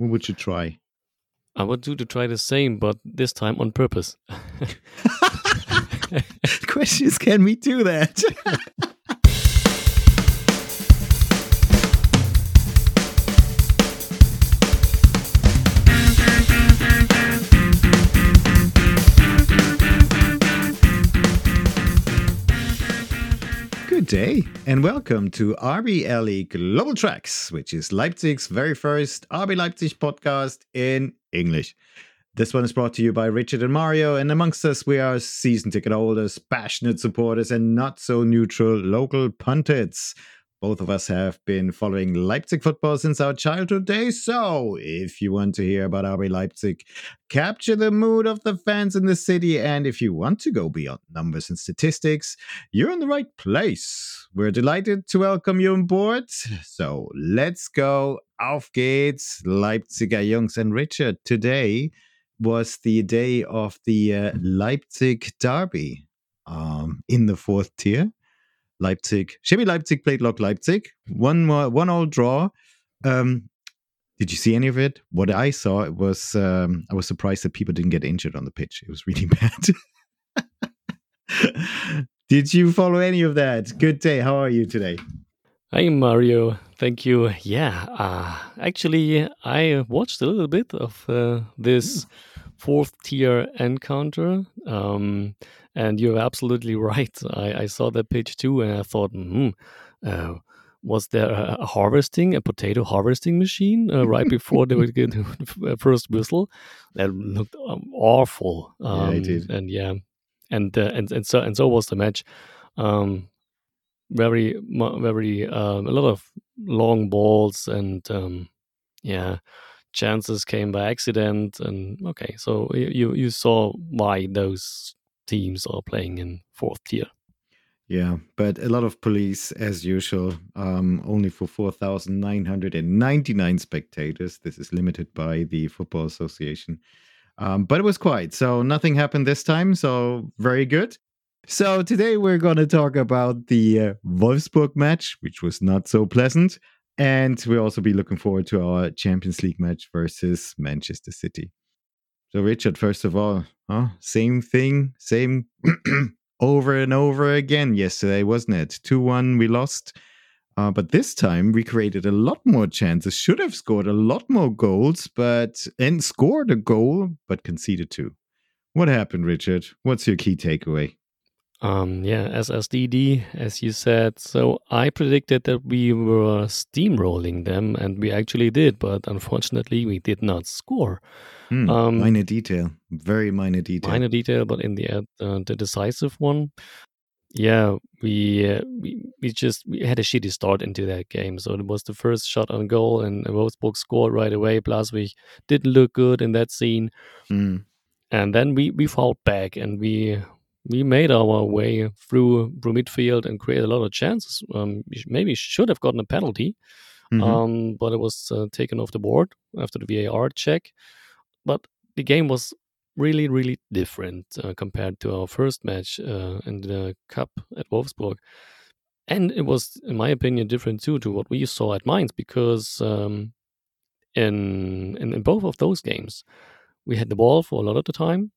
What would you try? I would do to try the same, but this time on purpose. the question is, can we do that? day and welcome to RBLE Global Tracks, which is Leipzig's very first RB Leipzig podcast in English. This one is brought to you by Richard and Mario, and amongst us, we are season ticket holders, passionate supporters, and not so neutral local pundits. Both of us have been following Leipzig football since our childhood days. So, if you want to hear about RB Leipzig, capture the mood of the fans in the city, and if you want to go beyond numbers and statistics, you're in the right place. We're delighted to welcome you on board. So, let's go. Auf geht's, Leipziger Jungs and Richard. Today was the day of the uh, Leipzig Derby um, in the fourth tier. Leipzig. Chemie Leipzig played Lok Leipzig. One more, one all draw. Um, did you see any of it? What I saw it was um, I was surprised that people didn't get injured on the pitch. It was really bad. did you follow any of that? Good day. How are you today? Hi Mario, thank you. Yeah, uh, actually, I watched a little bit of uh, this fourth tier encounter. Um, and you're absolutely right. I, I saw that page too, and I thought, hmm, uh, was there a, harvesting, a potato harvesting machine uh, right before they would get the first whistle? That looked um, awful. Um, yeah, it did. And yeah, and uh, and and so and so was the match. Um, very very um, a lot of long balls and um, yeah chances came by accident and okay so you you saw why those teams are playing in fourth tier. Yeah, but a lot of police, as usual, um, only for 4,999 spectators. This is limited by the Football Association. Um, but it was quiet, so nothing happened this time, so very good. So today we're going to talk about the uh, Wolfsburg match, which was not so pleasant. And we'll also be looking forward to our Champions League match versus Manchester City. So, Richard, first of all, huh? same thing, same over and over again yesterday, wasn't it? 2 1, we lost. Uh, but this time we created a lot more chances, should have scored a lot more goals, but and scored a goal, but conceded two. What happened, Richard? What's your key takeaway? Um, yeah, SSDD, as you said. So I predicted that we were steamrolling them, and we actually did, but unfortunately, we did not score. Hmm, um, minor detail, very minor detail. Minor detail, but in the end, uh, the decisive one. Yeah, we, uh, we we just we had a shitty start into that game. So it was the first shot on goal, and Wolfsburg scored right away. Plus, we didn't look good in that scene. Hmm. And then we we fought back, and we we made our way through through midfield and created a lot of chances. Um, maybe should have gotten a penalty, mm-hmm. um, but it was uh, taken off the board after the VAR check. But the game was really, really different uh, compared to our first match uh, in the cup at Wolfsburg. And it was, in my opinion, different too to what we saw at Mainz because um, in, in in both of those games, we had the ball for a lot of the time,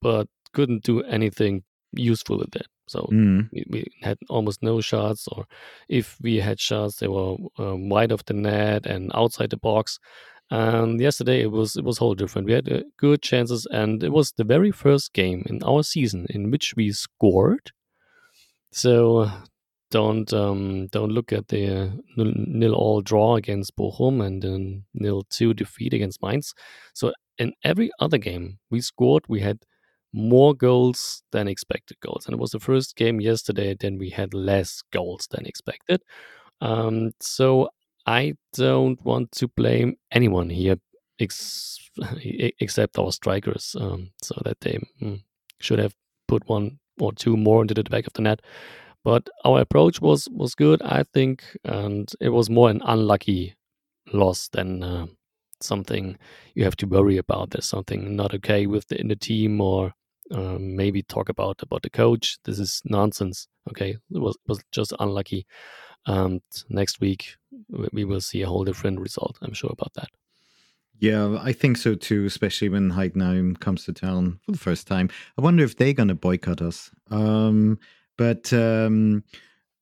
but couldn't do anything useful with that. So mm. we, we, had almost no shots, or if we had shots, they were um, wide of the net and outside the box. And yesterday it was it was whole different. We had uh, good chances, and it was the very first game in our season in which we scored. So don't um, don't look at the uh, nil all draw against Bochum and then nil two defeat against Mainz. So in every other game we scored, we had more goals than expected goals. And it was the first game yesterday, then we had less goals than expected. Um, so I don't want to blame anyone here ex- except our strikers. Um, so that they mm, should have put one or two more into the back of the net. But our approach was was good, I think, and it was more an unlucky loss than uh, something you have to worry about. There's something not okay with the, in the team, or um, maybe talk about about the coach. This is nonsense. Okay, it was was just unlucky. And next week we will see a whole different result. I'm sure about that. Yeah, I think so too, especially when Heidenheim comes to town for the first time. I wonder if they're going to boycott us. Um, but um,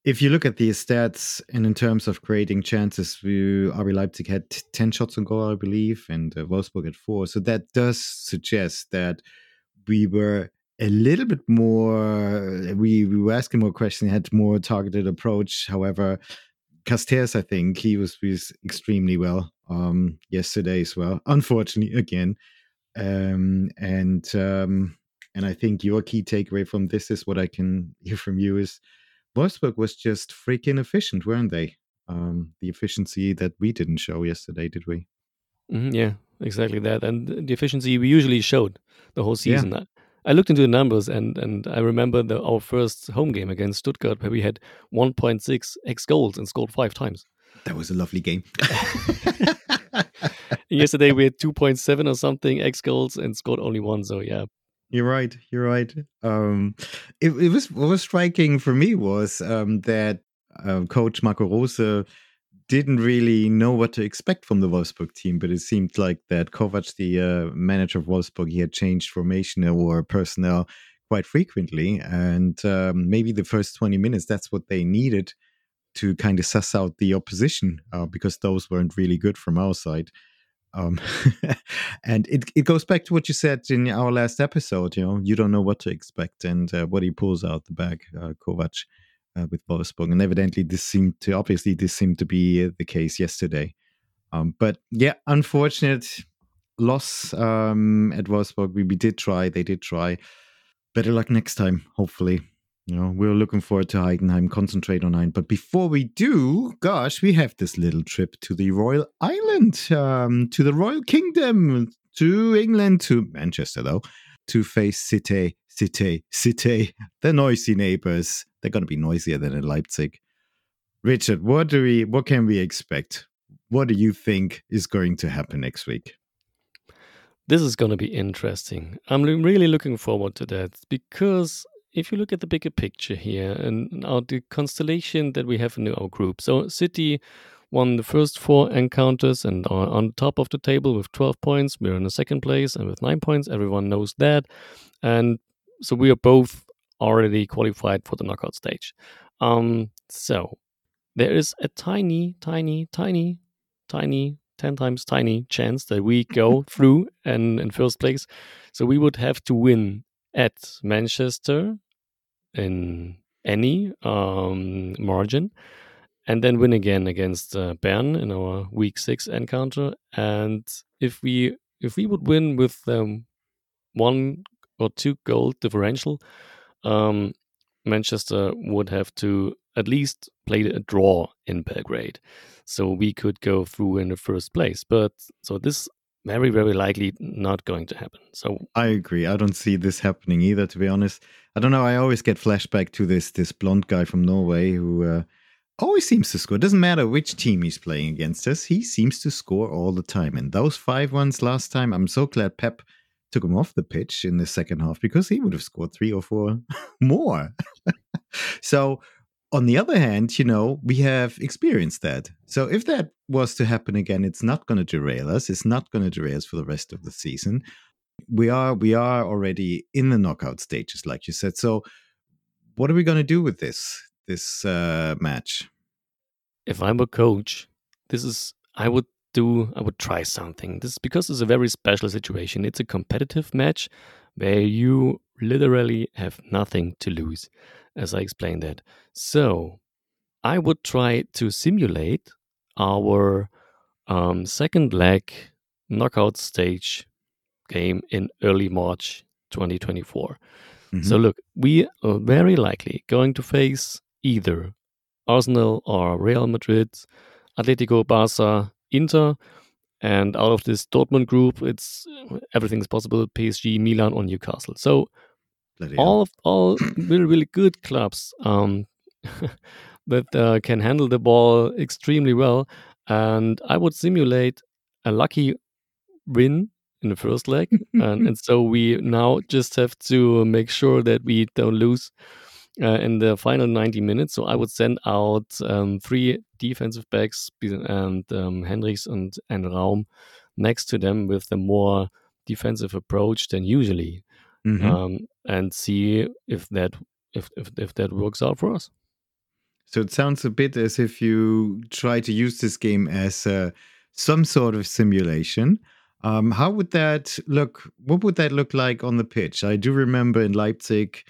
if you look at the stats and in terms of creating chances, we, RB Leipzig had 10 shots on goal, I believe, and uh, Wolfsburg had four. So that does suggest that we were a little bit more, we, we were asking more questions, had more targeted approach. However, Casteels, I think he was, was extremely well um, yesterday as well. Unfortunately, again, um, and um, and I think your key takeaway from this is what I can hear from you is Wolfsburg was just freaking efficient, weren't they? Um, the efficiency that we didn't show yesterday, did we? Mm-hmm, yeah, exactly that, and the efficiency we usually showed the whole season. Yeah. I looked into the numbers and and I remember the, our first home game against Stuttgart where we had 1.6 x goals and scored five times. That was a lovely game. Yesterday we had 2.7 or something x goals and scored only one. So yeah. You're right. You're right. Um, it, it was what was striking for me was um, that uh, Coach Marco Rose didn't really know what to expect from the Wolfsburg team, but it seemed like that Kovac, the uh, manager of Wolfsburg, he had changed formation or personnel quite frequently, and um, maybe the first 20 minutes that's what they needed to kind of suss out the opposition uh, because those weren't really good from our side. Um, and it, it goes back to what you said in our last episode. You know, you don't know what to expect, and uh, what he pulls out the bag, uh, Kovac, uh, with Wolfsburg, and evidently this seemed to obviously this seemed to be uh, the case yesterday. Um, but yeah, unfortunate loss um, at Wolfsburg. We, we did try; they did try. Better luck next time, hopefully you know, we're looking forward to Heidenheim, concentrate on Heidenheim. But before we do, gosh, we have this little trip to the Royal Island, um, to the Royal Kingdom, to England, to Manchester, though, to face City, City, City, the noisy neighbors. They're going to be noisier than in Leipzig. Richard, what do we, what can we expect? What do you think is going to happen next week? This is going to be interesting. I'm really looking forward to that because if you look at the bigger picture here and now the constellation that we have in our group, so City won the first four encounters and are on top of the table with 12 points. We're in the second place and with nine points. Everyone knows that. And so we are both already qualified for the knockout stage. Um, so there is a tiny, tiny, tiny, tiny, 10 times tiny chance that we go through and in first place. So we would have to win at Manchester in any um, margin, and then win again against uh, Bern in our week six encounter. And if we if we would win with um, one or two goal differential, um, Manchester would have to at least play a draw in Belgrade, so we could go through in the first place. But so this very very likely not going to happen so i agree i don't see this happening either to be honest i don't know i always get flashback to this this blonde guy from norway who uh, always seems to score doesn't matter which team he's playing against us he seems to score all the time and those five ones last time i'm so glad pep took him off the pitch in the second half because he would have scored three or four more so on the other hand, you know, we have experienced that. So if that was to happen again, it's not going to derail us. It's not going to derail us for the rest of the season. We are we are already in the knockout stages, like you said. So what are we going to do with this this uh, match? If I'm a coach, this is I would do I would try something. This is because it's a very special situation. It's a competitive match where you literally have nothing to lose as I explained that. So I would try to simulate our um, second leg knockout stage game in early March 2024. Mm-hmm. So look, we are very likely going to face either Arsenal or Real Madrid, Atletico, Barca, Inter, and out of this Dortmund group, it's everything is possible: PSG, Milan, or Newcastle. So all all really really good clubs um, that uh, can handle the ball extremely well, and I would simulate a lucky win in the first leg, and, and so we now just have to make sure that we don't lose. Uh, in the final 90 minutes. So I would send out um, three defensive backs and um, Henrichs and, and Raum next to them with a more defensive approach than usually, Mhm. um, and see if that if, if if that works out for us. So it sounds a bit as if you try to use this game as uh, some sort of simulation. Um, how would that look? What would that look like on the pitch? I do remember in Leipzig,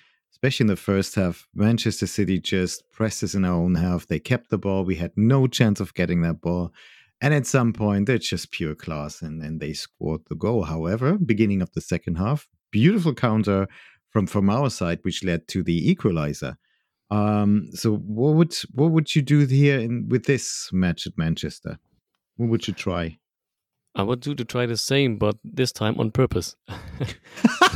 especially in the first half, Manchester City just pressed us in our own half. They kept the ball. We had no chance of getting that ball. And at some point, it's just pure class, and then they scored the goal. However, beginning of the second half, beautiful counter from from our side, which led to the equalizer. Um, so what would what would you do here in with this match at Manchester? What would you try? I would do to try the same, but this time on purpose.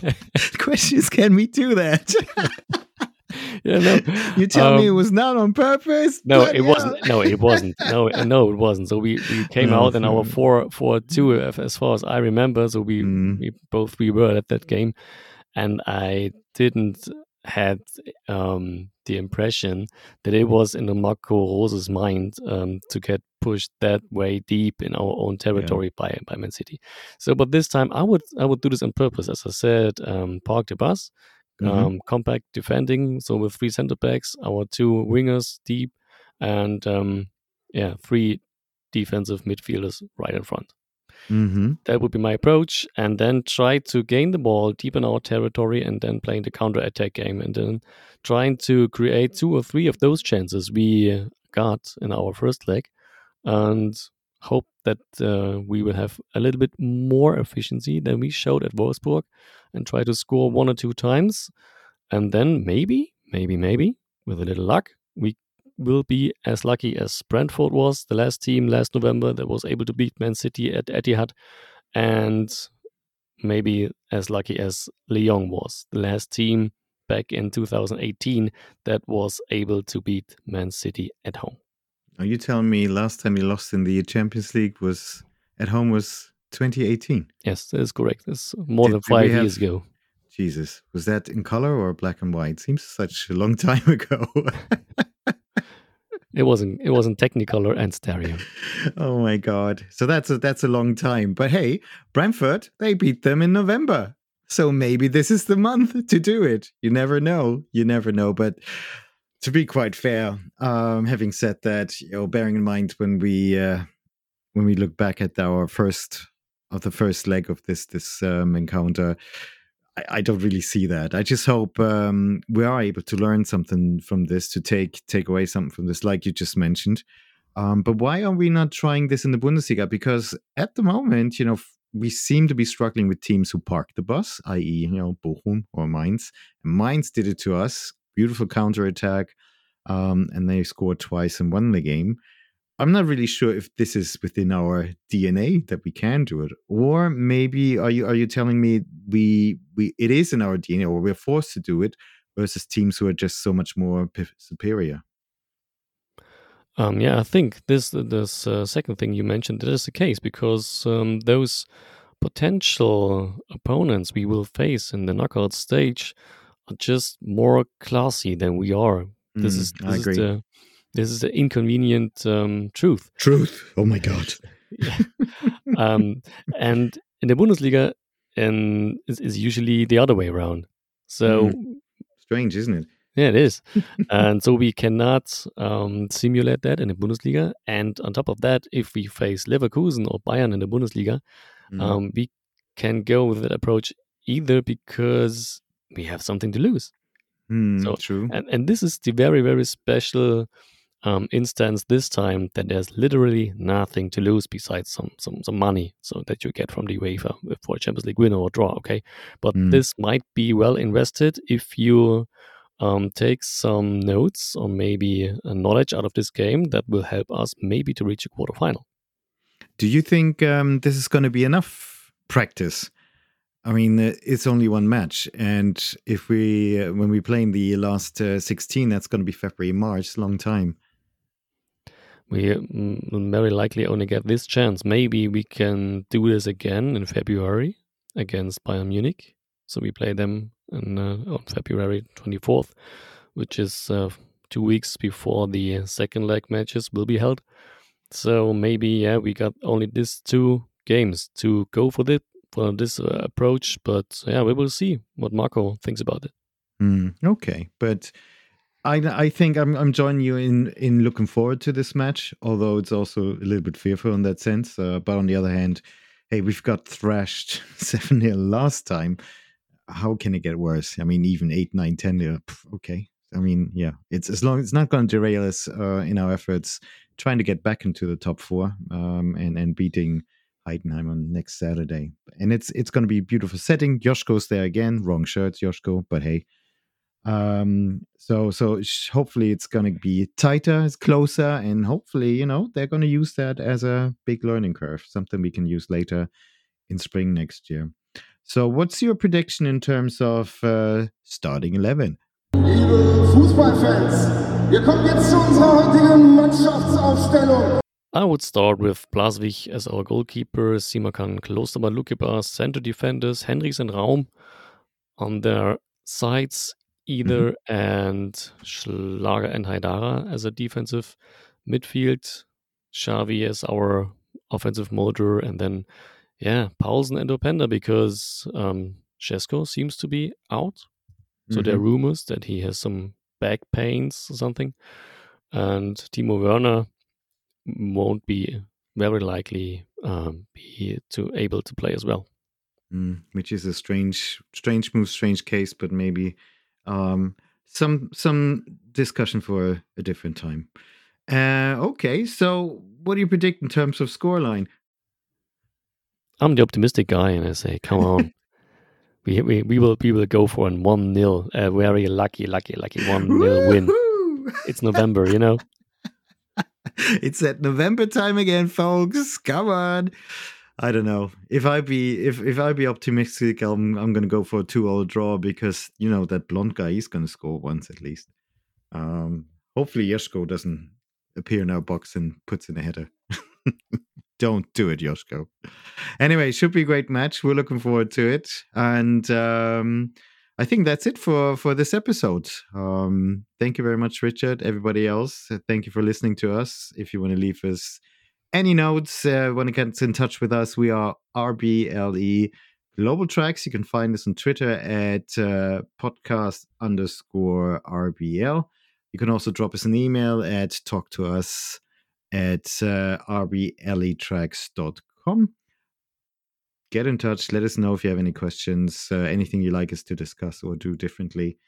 the question is, can we do that? yeah, no. You tell me it Um, was not on purpose. No, it wasn't. No, it wasn't. No, no, it wasn't. So we, we came No, out in our fair. four four two as far as I remember. So we Mm. we both we were at that game, and I didn't had um, the impression that it was in the Marco Rose's mind um, to get pushed that way deep in our own territory by by Man City. So, but this time I would I would do this on purpose. As I said, um, park the bus, Mhm. um, compact defending. So with three center backs, our two wingers deep, and um, yeah, three defensive midfielders right in front. Mhm. That would be my approach, and then try to gain the ball deep in our territory, and then playing the counter attack game, and then trying to create two or three of those chances we got in our first leg, and hope that uh, we will have a little bit more efficiency than we showed at Wolfsburg, and try to score one or two times, and then maybe, maybe, maybe, with a little luck, we will be as lucky as Brentford was, the last team last November that was able to beat Man City at Etihad, and maybe as lucky as Lyon was, the last team back in 2018 that was able to beat Man City at home. Are you telling me last time you lost in the Champions League was at home was 2018? Yes, that is correct. It's more Did- than five have- years ago. Jesus, was that in color or black and white? Seems such a long time ago. It wasn't. It wasn't Technicolor and stereo. oh my god! So that's a that's a long time. But hey, Brentford they beat them in November, so maybe this is the month to do it. You never know. You never know. But to be quite fair, um, having said that, you know, bearing in mind when we uh, when we look back at our first of the first leg of this this um, encounter. I, I don't really see that. I just hope um, we are able to learn something from this, to take take away something from this, like you just mentioned. Um, but why are we not trying this in the Bundesliga? Because at the moment, you know, we seem to be struggling with teams who park the bus, i.e., you know, Bochum or Mainz. And Mainz did it to us. Beautiful counter attack, um, and they scored twice and won the game. I'm not really sure if this is within our DNA that we can do it, or maybe are you are you telling me we we it is in our DNA or we're forced to do it versus teams who are just so much more superior? Um, yeah, I think this this uh, second thing you mentioned that is the case because um, those potential opponents we will face in the knockout stage are just more classy than we are. This Mm, is I this is agree. the this is the inconvenient um, truth. Truth. Oh my god. um, and in the Bundesliga, and is, is usually the other way around. So Strange, isn't it? yeah, it is. and so we cannot um, simulate that in the Bundesliga. And on top of that, if we face Leverkusen or Bayern in the Bundesliga, Mm. um, we can go with that approach either because we have something to lose. Mm, so- true. And, and this is the very, very special um, instance this time that there's literally nothing to lose besides some, some, some money so that you get from the UEFA for a Champions League winner or draw. Okay. But Mm. this might be well invested if you um, take some notes or maybe a knowledge out of this game that will help us maybe to reach a quarterfinal. Do you think um, this is going to be enough practice? I mean, uh, it's only one match, and if we uh, when we play in the last uh, sixteen, that's going to be February, March, long time. We mm, very likely only get this chance. Maybe we can do this again in February against Bayern Munich. So we play them in, uh, on February 24th, which is uh, two weeks before the second leg matches will be held. So maybe yeah, we got only these two games to go for this for this uh, approach, but yeah, we will see what Marco thinks about it. Mm, okay, but I I think I'm I'm joining you in in looking forward to this match, although it's also a little bit fearful in that sense. Uh, but on the other hand, hey, we've got thrashed seven 0 last time. How can it get worse? I mean, even eight, nine, ten. Uh, okay, I mean, yeah, it's as long it's not going to derail us uh, in our efforts trying to get back into the top four um, and and beating Heidenheim on next Saturday. And it's it's going to be a beautiful setting. Joško's there again, wrong shirt, Joško, but hey. Um, so so hopefully it's going to be tighter, it's closer, and hopefully you know they're going to use that as a big learning curve, something we can use later in spring next year. So, what's your prediction in terms of uh, starting eleven? Liebe Fußballfans, wir kommen jetzt zu unserer heutigen Mannschaftsaufstellung. I would start with Blaswich as our goalkeeper, Simakan Klostermann Lukeba, center defenders, Henrichs and Raum on their sides, either mm -hmm. and Schlager and Haidara as a defensive midfield, Xavi as our offensive motor, and then, yeah, Poulsen and Openda because um, Šeško seems to be out. So mm -hmm. there are mm-hmm. rumors that he has some back pains or something. And Timo Werner won't be very likely um, be to able to play as well. Mm, which is a strange, strange move, strange case, but maybe um, some some discussion for a different time. Uh, okay, so what do you predict in terms of scoreline? I'm the optimistic guy, and I say, come on. we, we we will we will go for a one 0 a very lucky lucky lucky one 0 win. It's November, you know. it's that November time again, folks. Come on. I don't know. If I be if if I be optimistic, I'm I'm gonna go for a two all draw because you know that blonde guy is gonna score once at least. Um hopefully Joško doesn't appear in our box and puts in a header. Don't do it, Joško. Anyway, should be a great match. We're looking forward to it. And um I think that's it for for this episode. Um, thank you very much, Richard. Everybody else, thank you for listening to us. If you want to leave us any notes, uh, want to get in touch with us, we are RBLE Global Tracks. You can find us on Twitter at uh, podcast underscore RBL. You can also drop us an email at talk to us at uh, rbletracks.com get in touch. Let us know if you have any questions, uh, anything you like us to discuss or do differently.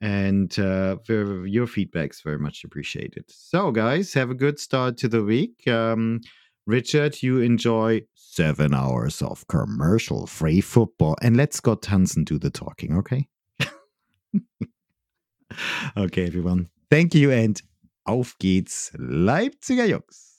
And uh, your is very much appreciated. So, guys, have a good start to the week. Um, Richard, you enjoy seven hours of commercial free football. And let's Scott Hansen do the talking, okay? okay, everyone. Thank you and auf geht's, Leipziger Jungs.